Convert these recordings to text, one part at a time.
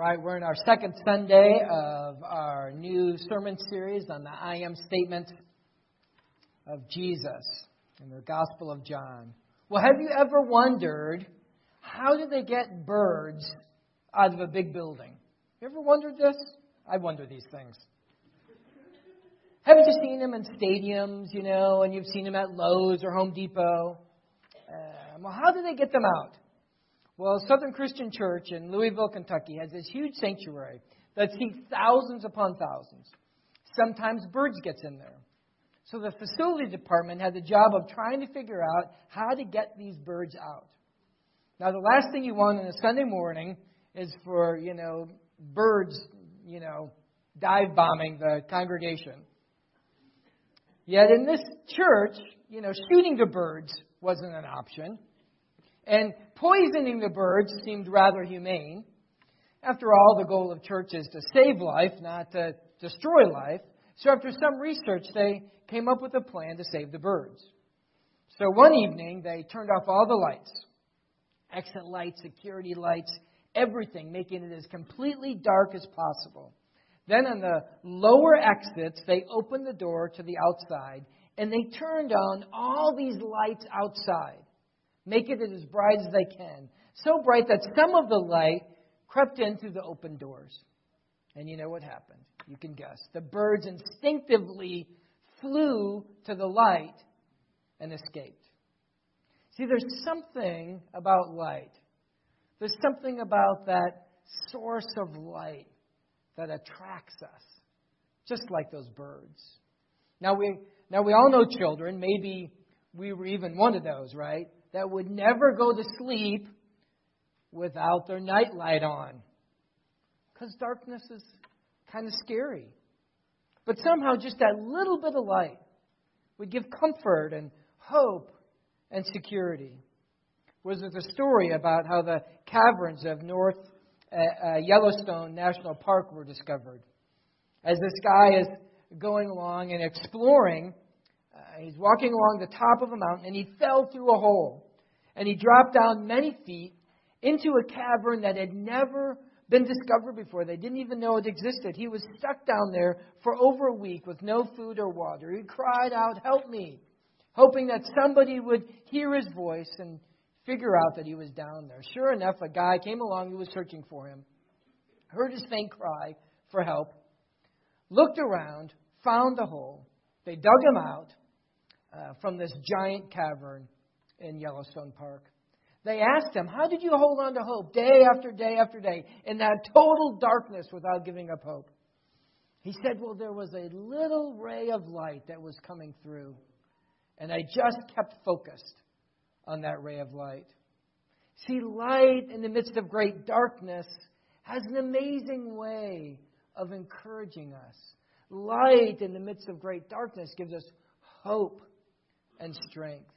right, we're in our second Sunday of our new sermon series on the I am statement of Jesus in the Gospel of John. Well, have you ever wondered how do they get birds out of a big building? You ever wondered this? I wonder these things. Haven't you seen them in stadiums, you know, and you've seen them at Lowe's or Home Depot? Uh, well, how do they get them out? Well, Southeast Christian Church in Louisville, Kentucky has this huge sanctuary that seats thousands upon thousands. Sometimes birds gets in there. So the facility department had the job of trying to figure out how to get these birds out. Now, the last thing you want on a Sunday morning is for, you know, birds, you know, dive bombing the congregation. Yet in this church, you know, shooting the birds wasn't an option. And poisoning the birds seemed rather humane. After all, the goal of church is to save life, not to destroy life. So after some research, they came up with a plan to save the birds. So one evening, they turned off all the lights exit lights, security lights, everything, making it as completely dark as possible. Then on the lower exits, they opened the door to the outside and they turned on all these lights outside making it as bright as they can. So bright that some of the light crept in through the open doors. And you know what happened? You can guess. The birds instinctively flew to the light and escaped. See, there's something about light. There's something about that source of light that attracts us, just like those birds. Now we, now we all know children. Maybe we were even one of those, right? That would never go to sleep without their nightlight on. Because darkness is kind of scary. But somehow, just that little bit of light would give comfort and hope and security. Was it a story about how the caverns of North uh, uh, Yellowstone National Park were discovered? As this guy is going along and exploring, Uh, he's walking along the top of a mountain and he fell through a hole. And he dropped down many feet into a cavern that had never been discovered before. They didn't even know it existed. He was stuck down there for over a week with no food or water. He cried out, Help me, hoping that somebody would hear his voice and figure out that he was down there. Sure enough, a guy came along who was searching for him, heard his faint cry for help, looked around, found the hole. They dug him out, uh, from this giant cavern in Yellowstone Park. They asked him, How did you hold on to hope day after day after day in that total darkness without giving up hope? He said, Well, there was a little ray of light that was coming through, and I just kept focused on that ray of light. See, light in the midst of great darkness has an amazing way of encouraging us. Light in the midst of great darkness gives us hope and strength.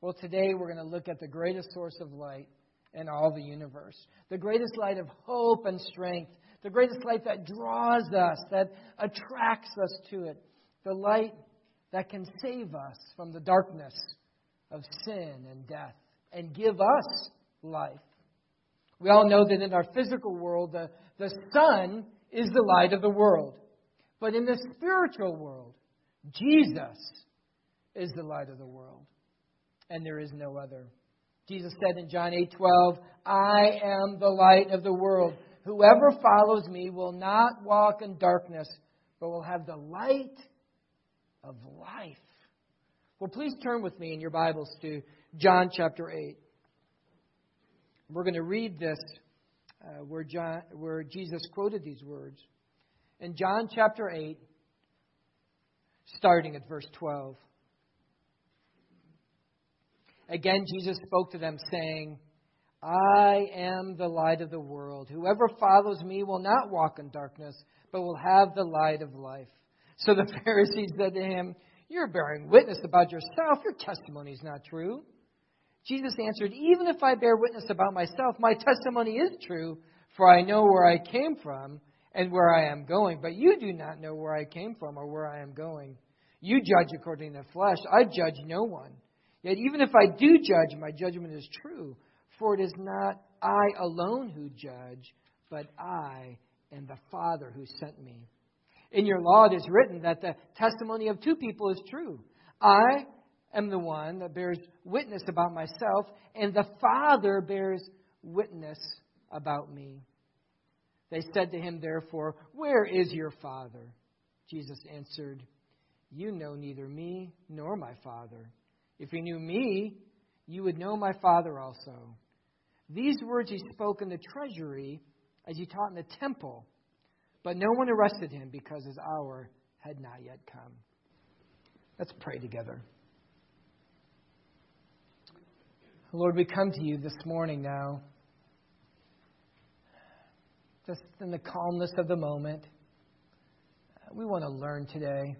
Well, today we're going to look at the greatest source of light in all the universe, the greatest light of hope and strength, the greatest light that draws us, that attracts us to it, the light that can save us from the darkness of sin and death and give us life. We all know that in our physical world, the, the sun is the light of the world. But in the spiritual world, Jesus is the light of the world, and there is no other. Jesus said in John 8:12, "I am the light of the world. Whoever follows me will not walk in darkness, but will have the light of life." Well, please turn with me in your Bibles to John chapter 8. We're going to read this uh, where, John, where Jesus quoted these words. In John chapter 8, starting at verse 12. Again, Jesus spoke to them, saying, I am the light of the world. Whoever follows me will not walk in darkness, but will have the light of life. So the Pharisees said to him, You're bearing witness about yourself. Your testimony is not true. Jesus answered, Even if I bear witness about myself, my testimony is true, for I know where I came from and where I am going. But you do not know where I came from or where I am going. You judge according to the flesh. I judge no one. Yet even if I do judge, my judgment is true, for it is not I alone who judge, but I and the Father who sent me. In your law it is written that the testimony of two people is true. I am the one that bears witness about myself, and the Father bears witness about me. They said to him, therefore, Where is your Father? Jesus answered, You know neither me nor my Father. If you knew me, you would know my Father also. These words he spoke in the treasury as he taught in the temple, but no one arrested him because his hour had not yet come. Let's pray together. Lord, we come to you this morning now, just in the calmness of the moment. We want to learn today,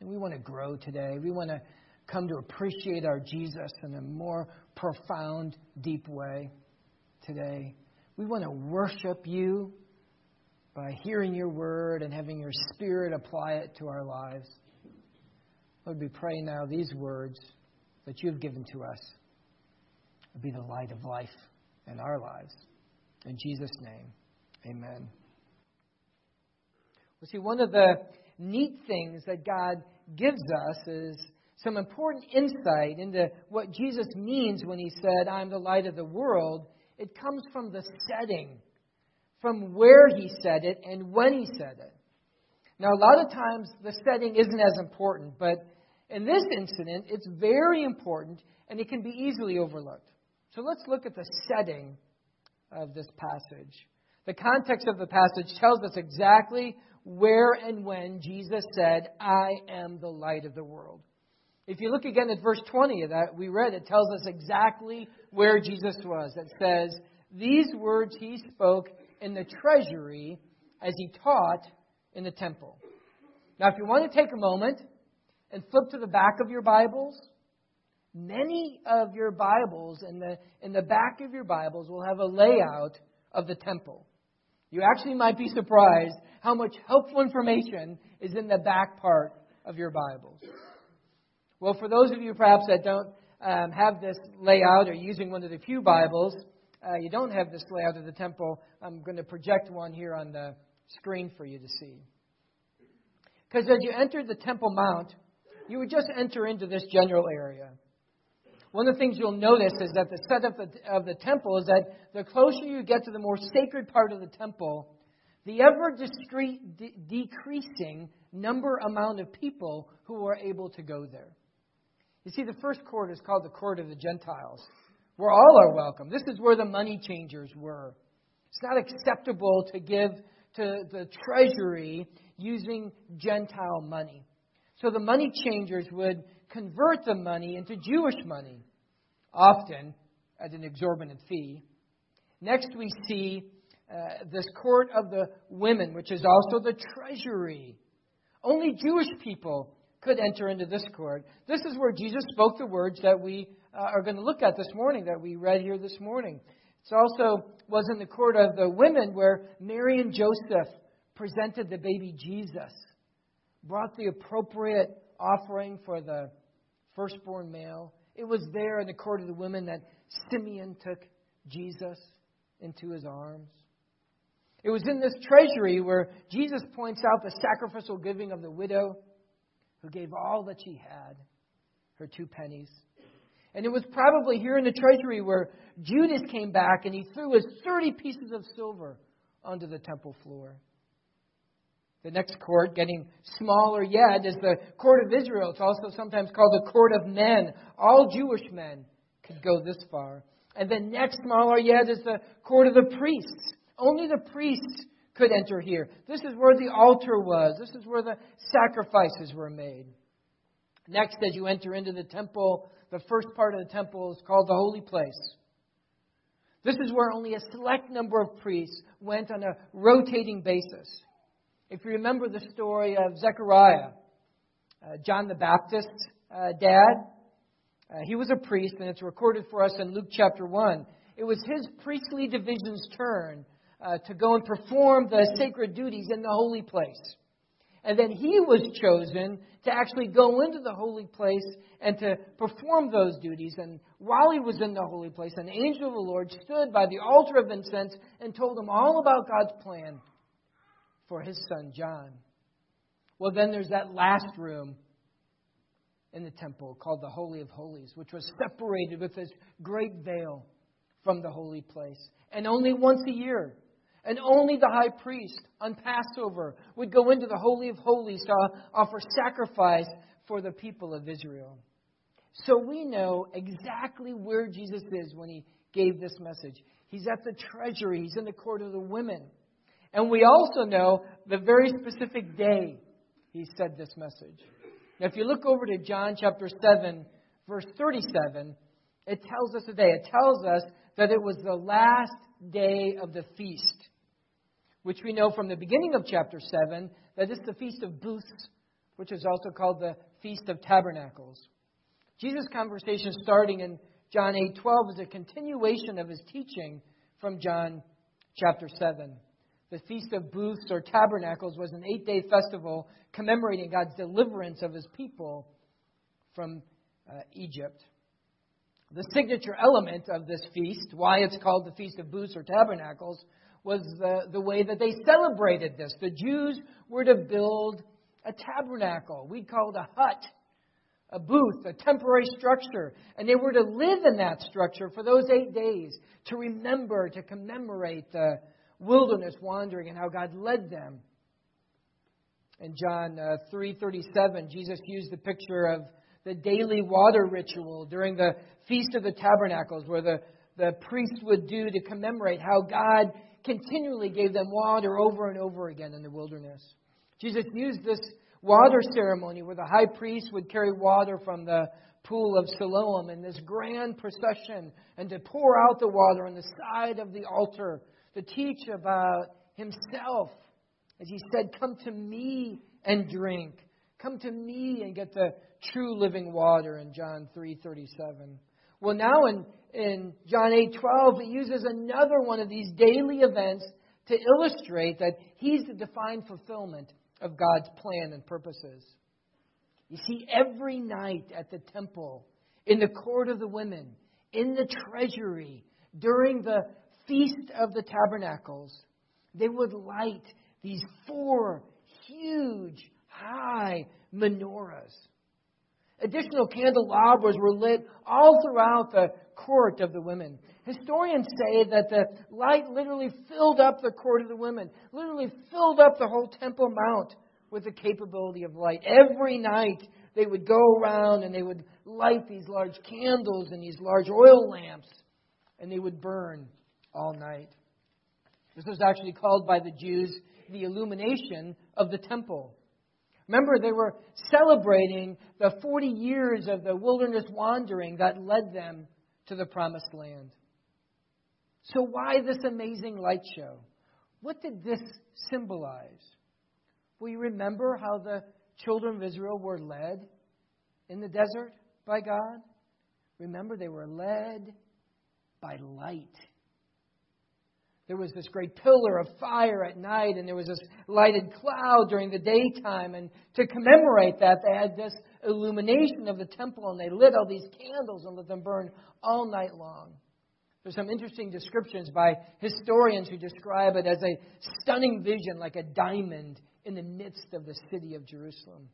and we want to grow today. We want to come to appreciate our Jesus in a more profound, deep way today. We want to worship you by hearing your word and having your spirit apply it to our lives. Lord, we pray now these words that you have given to us will be the light of life in our lives. In Jesus' name, amen. Well, see, one of the neat things that God gives us is some important insight into what Jesus means when he said, I'm the light of the world. It comes from the setting, from where he said it and when he said it. Now, a lot of times the setting isn't as important, but in this incident, it's very important and it can be easily overlooked. So let's look at the setting of this passage. The context of the passage tells us exactly where and when Jesus said, I am the light of the world. If you look again at verse 20 of that we read, it tells us exactly where Jesus was. It says, These words he spoke in the treasury as he taught in the temple. Now, if you want to take a moment and flip to the back of your Bibles, many of your Bibles in the, in the back of your Bibles will have a layout of the temple. You actually might be surprised how much helpful information is in the back part of your Bibles. Well, for those of you perhaps that don't um, have this layout or using one of the few Bibles, uh, you don't have this layout of the temple, I'm going to project one here on the screen for you to see. Because as you enter the Temple Mount, you would just enter into this general area. One of the things you'll notice is that the setup of the, of the temple is that the closer you get to the more sacred part of the temple, the ever discreet, de- decreasing number amount of people who are able to go there. You see, the first court is called the court of the Gentiles, where all are welcome. This is where the money changers were. It's not acceptable to give to the treasury using Gentile money. So the money changers would convert the money into Jewish money, often at an exorbitant fee. Next, we see uh, this court of the women, which is also the treasury. Only Jewish people could enter into this court. This is where Jesus spoke the words that we uh, are going to look at this morning, that we read here this morning. It also was in the court of the women where Mary and Joseph presented the baby Jesus, brought the appropriate offering for the firstborn male. It was there in the court of the women that Simeon took Jesus into his arms. It was in this treasury where Jesus points out the sacrificial giving of the widow who gave all that she had, her two pennies. And it was probably here in the treasury where Judas came back and he threw his 30 pieces of silver onto the temple floor. The next court, getting smaller yet, is the court of Israel. It's also sometimes called the court of men. All Jewish men could go this far. And then next smaller yet is the court of the priests. Only the priests could enter here. This is where the altar was. This is where the sacrifices were made. Next, as you enter into the temple, the first part of the temple is called the holy place. This is where only a select number of priests went on a rotating basis. If you remember the story of Zechariah, uh, John the Baptist's uh, dad, uh, he was a priest, and it's recorded for us in Luke chapter 1. It was his priestly division's turn uh, to go and perform the sacred duties in the holy place. And then he was chosen to actually go into the holy place and to perform those duties. And while he was in the holy place, an angel of the Lord stood by the altar of incense and told him all about God's plan for his son John. Well, then there's that last room in the temple called the Holy of Holies, which was separated with this great veil from the holy place. And only once a year, and only the high priest on Passover would go into the Holy of Holies to offer sacrifice for the people of Israel. So we know exactly where Jesus is when he gave this message. He's at the treasury, he's in the court of the women. And we also know the very specific day he said this message. Now, if you look over to John chapter 7, verse 37, it tells us today, it tells us that it was the last day of the feast, which we know from the beginning of chapter 7 that it's the Feast of Booths, which is also called the Feast of Tabernacles. Jesus' conversation starting in John 8:12 is a continuation of his teaching from John chapter 7. The Feast of Booths or Tabernacles was an eight day festival commemorating God's deliverance of his people from uh, Egypt. The signature element of this feast, why it's called the Feast of Booths or Tabernacles, was the, the way that they celebrated this. The Jews were to build a tabernacle. We'd call it a hut, a booth, a temporary structure. And they were to live in that structure for those eight days to remember, to commemorate the wilderness wandering and how God led them. In John uh, 3:37, Jesus used the picture of the daily water ritual during the Feast of the Tabernacles, where the, the priest would do to commemorate how God continually gave them water over and over again in the wilderness. Jesus used this water ceremony where the high priest would carry water from the pool of Siloam in this grand procession and to pour out the water on the side of the altar to teach about himself. As he said, Come to me and drink. Come to me and get the true living water in John 3:37. Well, now in, in John 8:12, he uses another one of these daily events to illustrate that he's the defined fulfillment of God's plan and purposes. You see, every night at the temple, in the court of the women, in the treasury, during the Feast of the Tabernacles, they would light these four huge, high menorahs. Additional candelabras were lit all throughout the court of the women. Historians say that the light literally filled up the court of the women, literally filled up the whole Temple Mount with the capability of light. Every night they would go around and they would light these large candles and these large oil lamps, and they would burn all night. This was actually called by the Jews the illumination of the temple. Remember, they were celebrating the 40 years of the wilderness wandering that led them to the promised land. So, why this amazing light show? What did this symbolize? Will you remember how the children of Israel were led in the desert by God? Remember, they were led by light. There was this great pillar of fire at night, and there was this lighted cloud during the daytime. And to commemorate that, they had this illumination of the temple, and they lit all these candles and let them burn all night long. There's some interesting descriptions by historians who describe it as a stunning vision, like a diamond in the midst of the city of Jerusalem.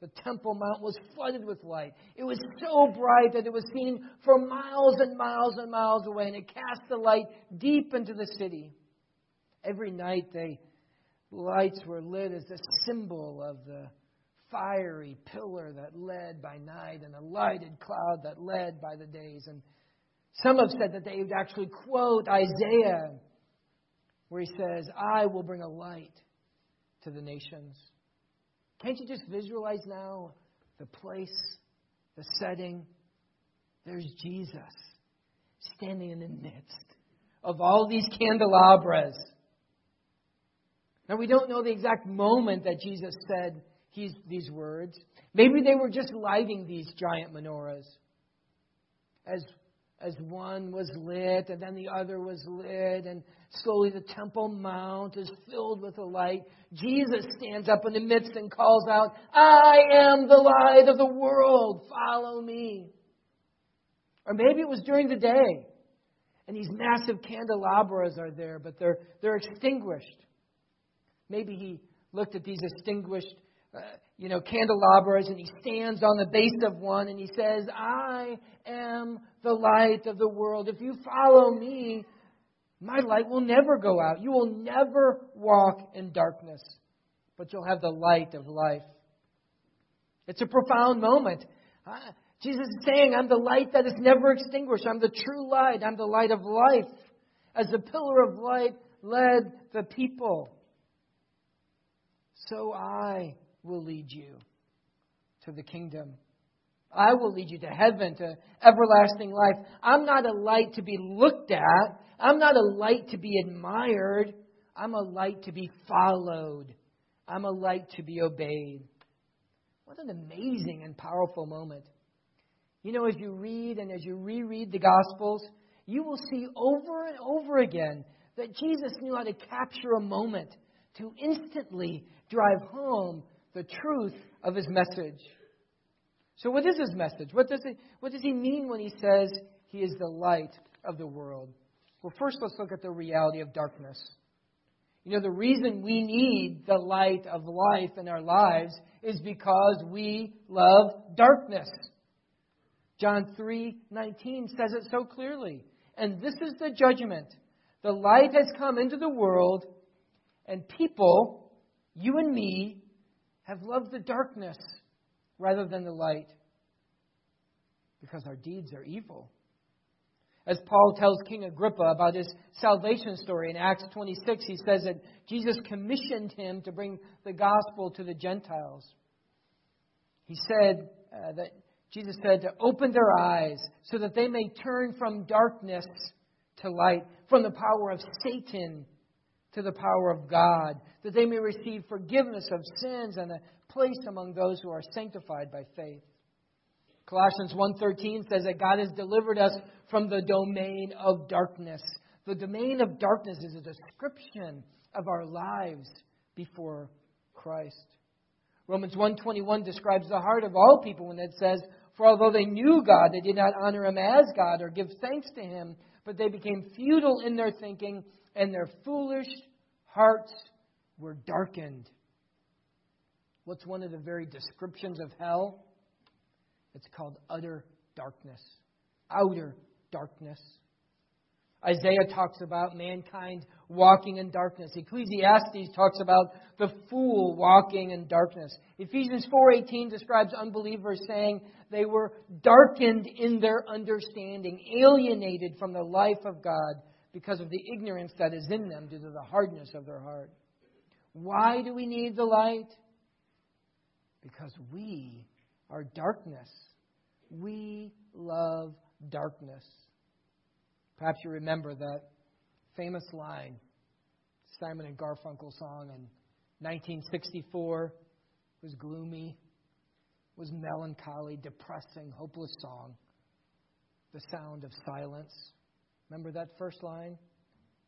The Temple Mount was flooded with light. It was so bright that it was seen for miles and miles and miles away, and it cast the light deep into the city. Every night, the lights were lit as a symbol of the fiery pillar that led by night and a lighted cloud that led by the days. And some have said that they would actually quote Isaiah, where he says, I will bring a light to the nations. Can't you just visualize now the place, the setting? There's Jesus standing in the midst of all these candelabras. Now, we don't know the exact moment that Jesus said these words. Maybe they were just lighting these giant menorahs. As as one was lit and then the other was lit, and slowly the Temple Mount is filled with the light. Jesus stands up in the midst and calls out, I am the light of the world. Follow me. Or maybe it was during the day, and these massive candelabras are there, but they're, they're extinguished. Maybe he looked at these extinguished uh, you know, candelabras, and he stands on the base of one and he says, I am the light of the world. If you follow me, my light will never go out. You will never walk in darkness, but you'll have the light of life. It's a profound moment. Uh, Jesus is saying, I'm the light that is never extinguished. I'm the true light. I'm the light of life. As the pillar of light led the people, so I will lead you to the kingdom. I will lead you to heaven, to everlasting life. I'm not a light to be looked at. I'm not a light to be admired. I'm a light to be followed. I'm a light to be obeyed. What an amazing and powerful moment. You know, as you read and as you reread the Gospels, you will see over and over again that Jesus knew how to capture a moment to instantly drive home the truth of his message. So, what is his message? What does, he, what does he mean when he says he is the light of the world? Well, first, let's look at the reality of darkness. You know, the reason we need the light of life in our lives is because we love darkness. John 3:19 says it so clearly. And this is the judgment. The light has come into the world, and people, you and me, have loved the darkness rather than the light because our deeds are evil. As Paul tells King Agrippa about his salvation story in Acts 26, he says that Jesus commissioned him to bring the gospel to the Gentiles. He said uh, that Jesus said to open their eyes so that they may turn from darkness to light, from the power of Satan to the power of God, that they may receive forgiveness of sins and a place among those who are sanctified by faith. Colossians 1:13 says that God has delivered us from the domain of darkness. The domain of darkness is a description of our lives before Christ. Romans 1:21 describes the heart of all people when it says, "For although they knew God, they did not honor him as God or give thanks to him, but they became futile in their thinking, and their foolish hearts were darkened. What's one of the very descriptions of hell? It's called utter darkness. Outer darkness. Isaiah talks about mankind walking in darkness. Ecclesiastes talks about the fool walking in darkness. Ephesians 4:18 describes unbelievers saying they were darkened in their understanding, alienated from the life of God because of the ignorance that is in them due to the hardness of their heart. Why do we need the light? Because we are darkness. We love darkness. Perhaps you remember that famous line, Simon and Garfunkel song in 1964 it was gloomy, was melancholy, depressing, hopeless song. The sound of silence. Remember that first line?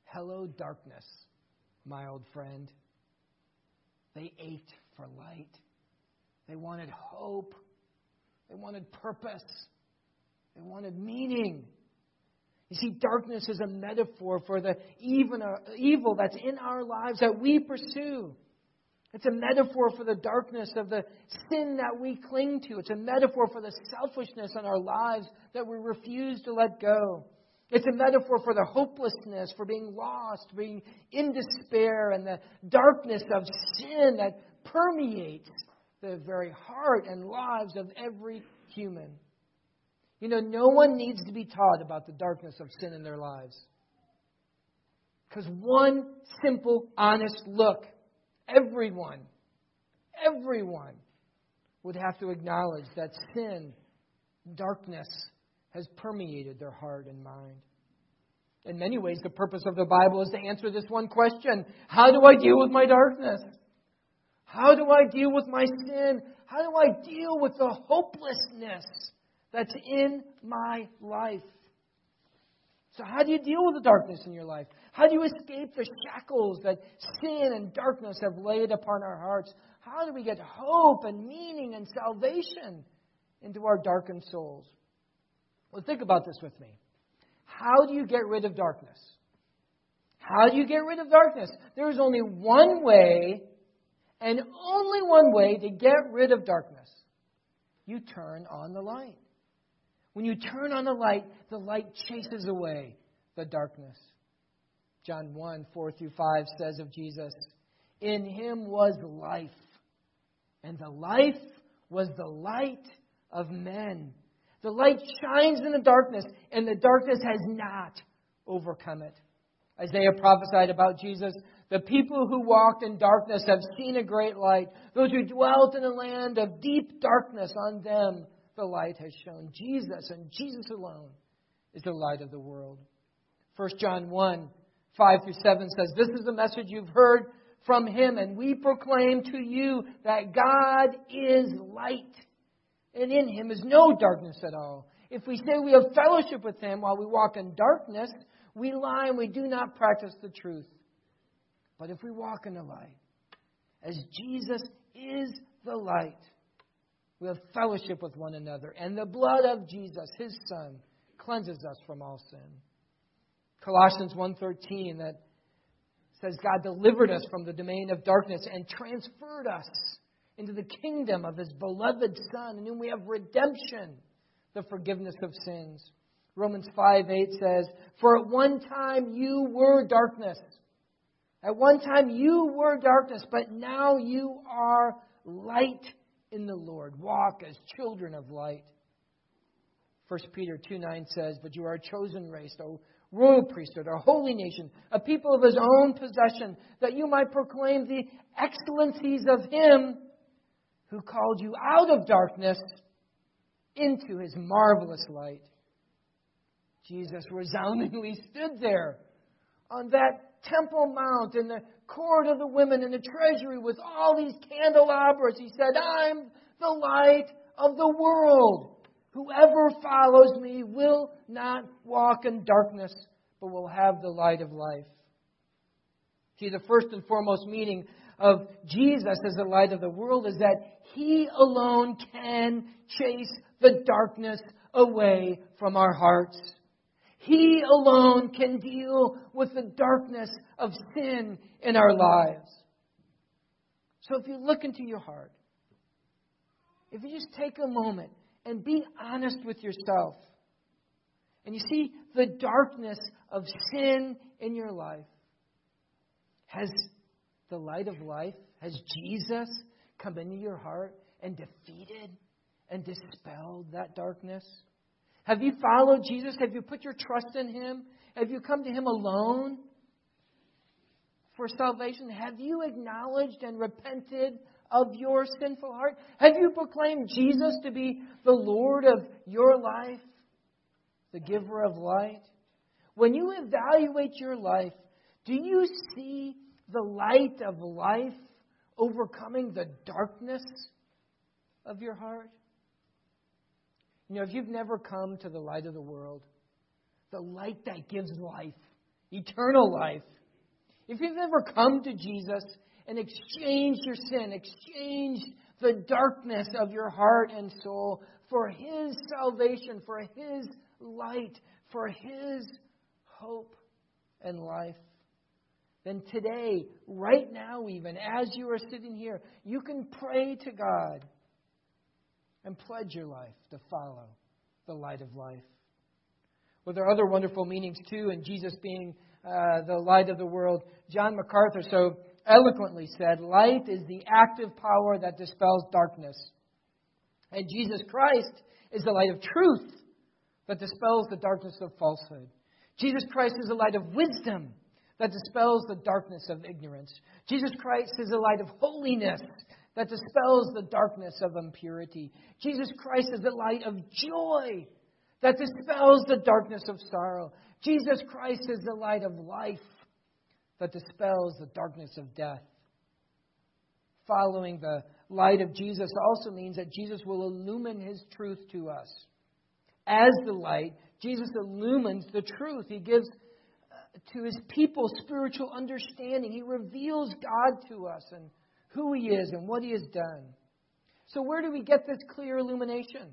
Hello, darkness, my old friend. They ached for light. They wanted hope. They wanted purpose. They wanted meaning. You see, darkness is a metaphor for the uh, evil that's in our lives that we pursue. It's a metaphor for the darkness of the sin that we cling to. It's a metaphor for the selfishness in our lives that we refuse to let go. It's a metaphor for the hopelessness, for being lost, being in despair, and the darkness of sin that permeates the very heart and lives of every human. You know, no one needs to be taught about the darkness of sin in their lives. Because one simple, honest look, everyone, everyone would have to acknowledge that sin, darkness, has permeated their heart and mind. In many ways, the purpose of the Bible is to answer this one question How do I deal with my darkness? How do I deal with my sin? How do I deal with the hopelessness that's in my life? So, how do you deal with the darkness in your life? How do you escape the shackles that sin and darkness have laid upon our hearts? How do we get hope and meaning and salvation into our darkened souls? Well, think about this with me. How do you get rid of darkness? How do you get rid of darkness? There is only one way, and only one way to get rid of darkness. You turn on the light. When you turn on the light, the light chases away the darkness. John 1 4 through 5 says of Jesus, In him was life, and the life was the light of men. The light shines in the darkness, and the darkness has not overcome it. Isaiah prophesied about Jesus. The people who walked in darkness have seen a great light. Those who dwelt in a land of deep darkness, on them the light has shone. Jesus and Jesus alone is the light of the world. 1 John 1 5 through 7 says, This is the message you've heard from him, and we proclaim to you that God is light, and in him is no darkness at all. If we say we have fellowship with him while we walk in darkness, we lie and we do not practice the truth. But if we walk in the light, as Jesus is the light, we have fellowship with one another, and the blood of Jesus, his Son, cleanses us from all sin. Colossians 1:13 that says God delivered us from the domain of darkness and transferred us into the kingdom of his beloved Son, in whom we have redemption, the forgiveness of sins. Romans 5 8 says, For at one time you were darkness. At one time you were darkness, but now you are light in the Lord. Walk as children of light. 1 Peter 2 9 says, But you are a chosen race, a royal priesthood, a holy nation, a people of his own possession, that you might proclaim the excellencies of him who called you out of darkness into his marvelous light. Jesus resoundingly stood there on that Temple Mount in the court of the women in the treasury with all these candelabras. He said, I'm the light of the world. Whoever follows me will not walk in darkness, but will have the light of life. See, the first and foremost meaning of Jesus as the light of the world is that he alone can chase the darkness away from our hearts. He alone can deal with the darkness of sin in our lives. So if you look into your heart, if you just take a moment and be honest with yourself, and you see the darkness of sin in your life, has the light of life, has Jesus come into your heart and defeated and dispelled that darkness? Have you followed Jesus? Have you put your trust in Him? Have you come to Him alone for salvation? Have you acknowledged and repented of your sinful heart? Have you proclaimed Jesus to be the Lord of your life, the giver of light? When you evaluate your life, do you see the light of life overcoming the darkness of your heart? You know, if you've never come to the light of the world, the light that gives life, eternal life, if you've never come to Jesus and exchanged your sin, exchanged the darkness of your heart and soul for His salvation, for His light, for His hope and life, then today, right now, even as you are sitting here, you can pray to God and pledge your life to follow the light of life. Well, there are other wonderful meanings too, in Jesus being uh, the light of the world. John MacArthur so eloquently said, Light is the active power that dispels darkness. And Jesus Christ is the light of truth that dispels the darkness of falsehood. Jesus Christ is the light of wisdom that dispels the darkness of ignorance. Jesus Christ is the light of holiness that dispels the darkness of impurity. Jesus Christ is the light of joy that dispels the darkness of sorrow. Jesus Christ is the light of life that dispels the darkness of death. Following the light of Jesus also means that Jesus will illumine his truth to us. As the light, Jesus illumines the truth. He gives to his people spiritual understanding. He reveals God to us and who he is and what he has done. So, where do we get this clear illumination?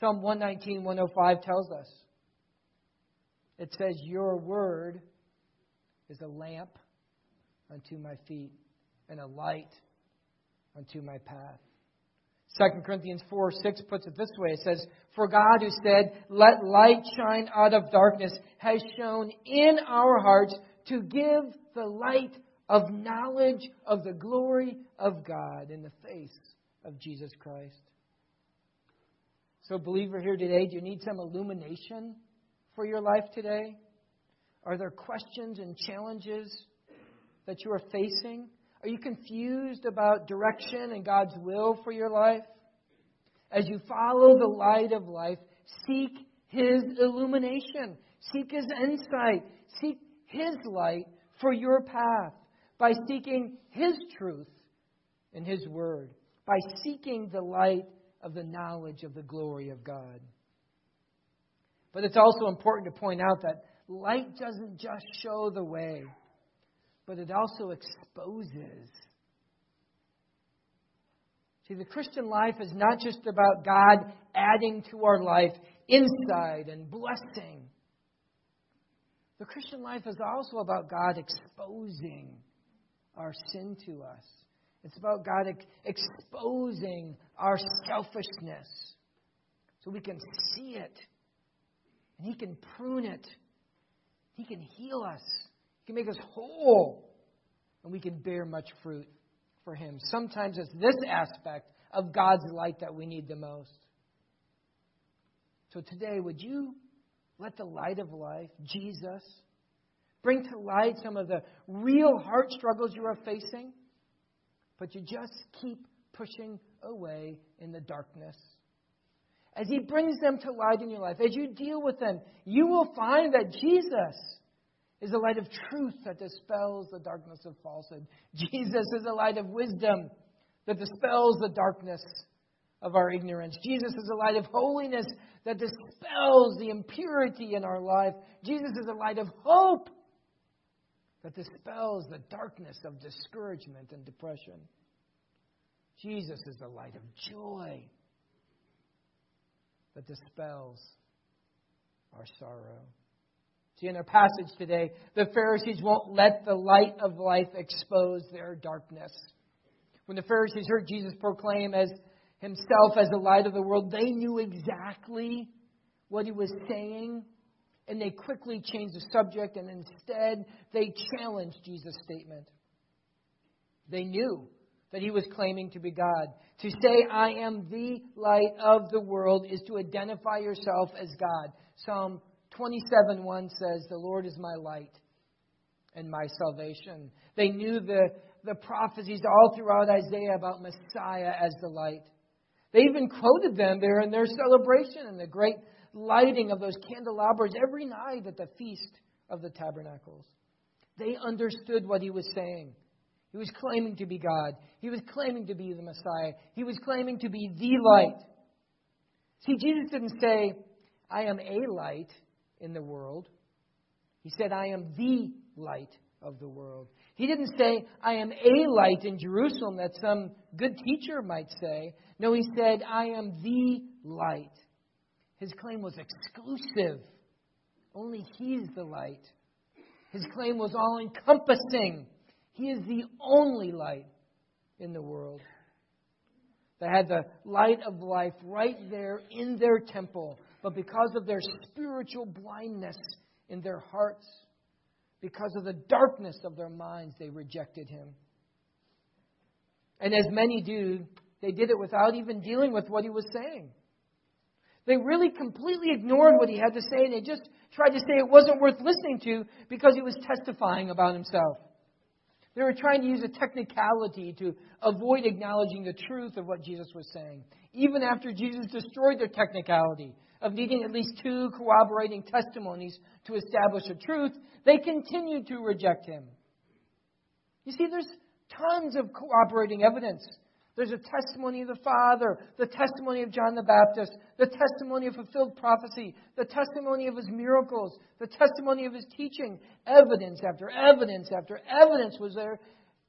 Psalm 119, 105 tells us. It says, Your word is a lamp unto my feet and a light unto my path. 2 Corinthians 4 6 puts it this way it says, For God who said, Let light shine out of darkness, has shown in our hearts to give the light of knowledge of the glory of God in the face of Jesus Christ. So, believer here today, do you need some illumination for your life today? Are there questions and challenges that you are facing? Are you confused about direction and God's will for your life? As you follow the light of life, seek His illumination, seek His insight, seek His light for your path by seeking His truth in His Word, by seeking the light of the knowledge of the glory of God. But it's also important to point out that light doesn't just show the way but it also exposes. See, the Christian life is not just about God adding to our life insight and blessing. The Christian life is also about God exposing our sin to us. It's about God ex- exposing our selfishness so we can see it and He can prune it. He can heal us. He can make us whole, and we can bear much fruit for Him. Sometimes it's this aspect of God's light that we need the most. So today, would you let the light of life, Jesus, bring to light some of the real heart struggles you are facing, but you just keep pushing away in the darkness? As He brings them to light in your life, as you deal with them, you will find that Jesus is a light of truth that dispels the darkness of falsehood. Jesus is a light of wisdom that dispels the darkness of our ignorance. Jesus is a light of holiness that dispels the impurity in our life. Jesus is a light of hope that dispels the darkness of discouragement and depression. Jesus is the light of joy that dispels our sorrow. In our passage today, the Pharisees won't let the light of life expose their darkness. When the Pharisees heard Jesus proclaim as himself as the light of the world, they knew exactly what he was saying, and they quickly changed the subject, and instead they challenged Jesus' statement. They knew that he was claiming to be God. To say, I am the light of the world, is to identify yourself as God. Psalm 27 1 says, The Lord is my light and my salvation. They knew the, the prophecies all throughout Isaiah about Messiah as the light. They even quoted them there in their celebration and the great lighting of those candelabras every night at the Feast of the Tabernacles. They understood what he was saying. He was claiming to be God. He was claiming to be the Messiah. He was claiming to be the light. See, Jesus didn't say, I am a light in the world. He said, I am the light of the world. He didn't say, I am a light in Jerusalem that some good teacher might say. No, he said, I am the light. His claim was exclusive. Only He's the light. His claim was all encompassing. He is the only light in the world. They had the light of life right there in their temple, but because of their spiritual blindness in their hearts, because of the darkness of their minds, they rejected him. And as many do, they did it without even dealing with what he was saying. They really completely ignored what he had to say, and they just tried to say it wasn't worth listening to because he was testifying about himself. They were trying to use a technicality to avoid acknowledging the truth of what Jesus was saying. Even after Jesus destroyed their technicality, of needing at least two corroborating testimonies to establish a truth, they continued to reject him. You see, there's tons of corroborating evidence There's a testimony of the Father, the testimony of John the Baptist, the testimony of fulfilled prophecy, the testimony of his miracles, the testimony of his teaching. Evidence after evidence after evidence was there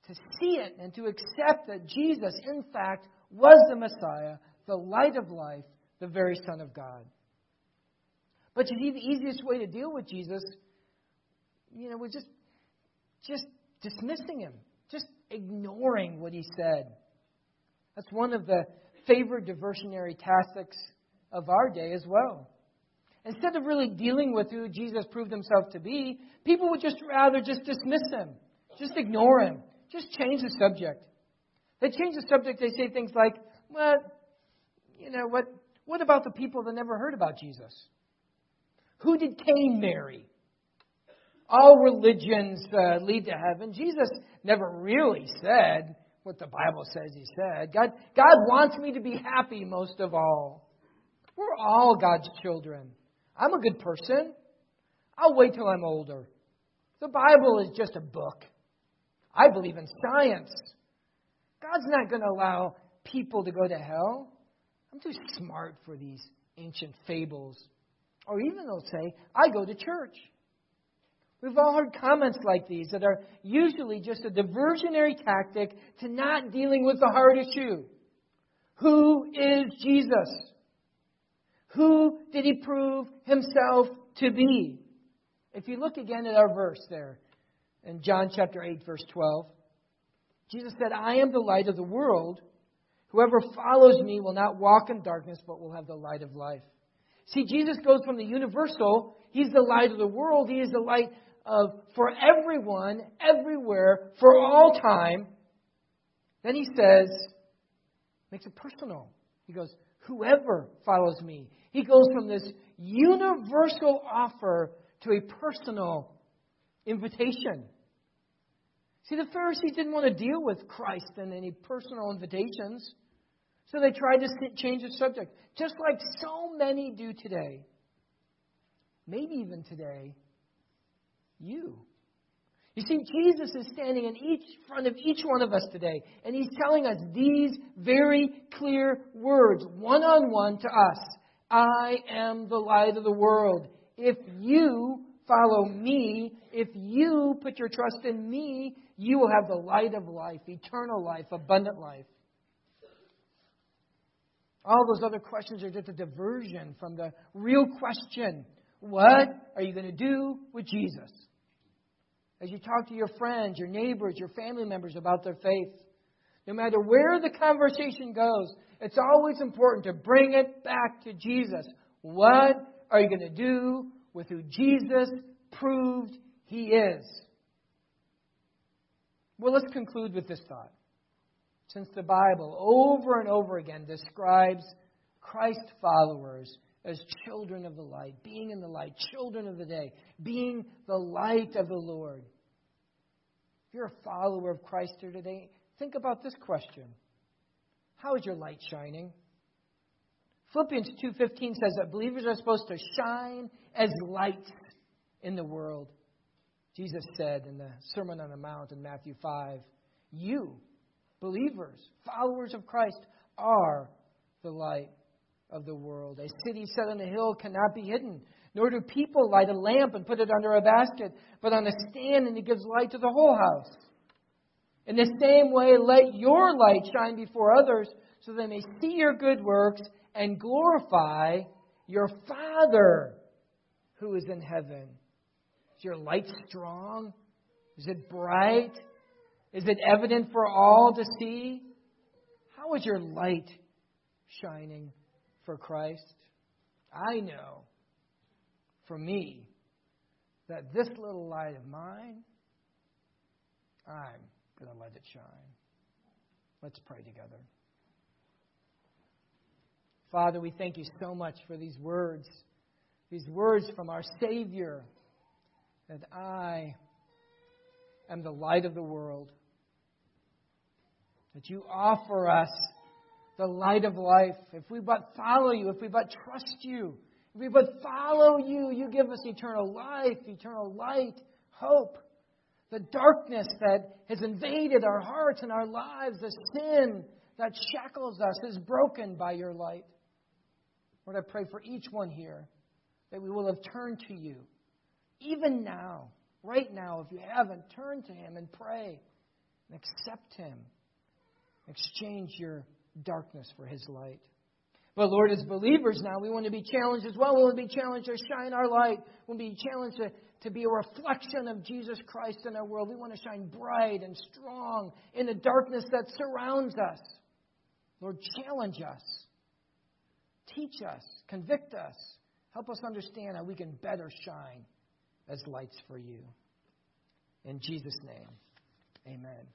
to see it and to accept that Jesus, in fact, was the Messiah, the light of life, the very Son of God. But you see, the easiest way to deal with Jesus, you know, was just, just dismissing him, just ignoring what he said. That's one of the favorite diversionary tactics of our day as well. Instead of really dealing with who Jesus proved himself to be, people would just rather just dismiss him, just ignore him, just change the subject. They change the subject, they say things like, well, you know, what, what about the people that never heard about Jesus? Who did Cain marry? All religions uh, lead to heaven. Jesus never really said what the Bible says he said. God, God wants me to be happy most of all. We're all God's children. I'm a good person. I'll wait till I'm older. The Bible is just a book. I believe in science. God's not going to allow people to go to hell. I'm too smart for these ancient fables. Or even they'll say, I go to church. We've all heard comments like these that are usually just a diversionary tactic to not dealing with the hard issue. Who is Jesus? Who did he prove himself to be? If you look again at our verse there in John chapter 8, verse 12, Jesus said, I am the light of the world. Whoever follows me will not walk in darkness, but will have the light of life. See, Jesus goes from the universal, He's the light of the world, He is the light of for everyone, everywhere, for all time. Then he says, makes it personal. He goes, Whoever follows me. He goes from this universal offer to a personal invitation. See, the Pharisees didn't want to deal with Christ and any personal invitations, so they tried to change the subject, just like so many do today. Maybe even today, you. You see, Jesus is standing in each front of each one of us today, and he's telling us these very clear words, one on one to us. I am the light of the world. If you follow me, if you put your trust in me, you will have the light of life, eternal life, abundant life. All those other questions are just a diversion from the real question what are you going to do with Jesus? As you talk to your friends, your neighbors, your family members about their faith, no matter where the conversation goes, it's always important to bring it back to Jesus. What are you going to do with who Jesus proved he is? Well, let's conclude with this thought. Since the Bible over and over again describes Christ followers as children of the light, being in the light, children of the day, being the light of the Lord. If you're a follower of Christ here today, think about this question. How is your light shining? Philippians 2:15 says that believers are supposed to shine as lights in the world. Jesus said in the Sermon on the Mount in Matthew 5, you, believers, followers of Christ, are the light of the world. A city set on a hill cannot be hidden, nor do people light a lamp and put it under a basket, but on a stand, and it gives light to the whole house. In the same way, let your light shine before others, so they may see your good works and glorify your Father who is in heaven. Is your light strong? Is it bright? Is it evident for all to see? How is your light shining? for Christ, I know for me that this little light of mine, I'm going to let it shine. Let's pray together. Father, we thank you so much for these words, these words from our Savior, that I am the light of the world, that you offer us the light of life. If we but follow you, if we but trust you, if we but follow you, you give us eternal life, eternal light, hope. The darkness that has invaded our hearts and our lives, the sin that shackles us is broken by your light. Lord, I pray for each one here that we will have turned to you. Even now, right now, if you haven't, turn to Him and pray and accept Him. Exchange your darkness for His light. But Lord, as believers now, we want to be challenged as well. We want to be challenged to shine our light. We want to be challenged to, to be a reflection of Jesus Christ in our world. We want to shine bright and strong in the darkness that surrounds us. Lord, challenge us. Teach us. Convict us. Help us understand how we can better shine as lights for you. In Jesus' name, amen.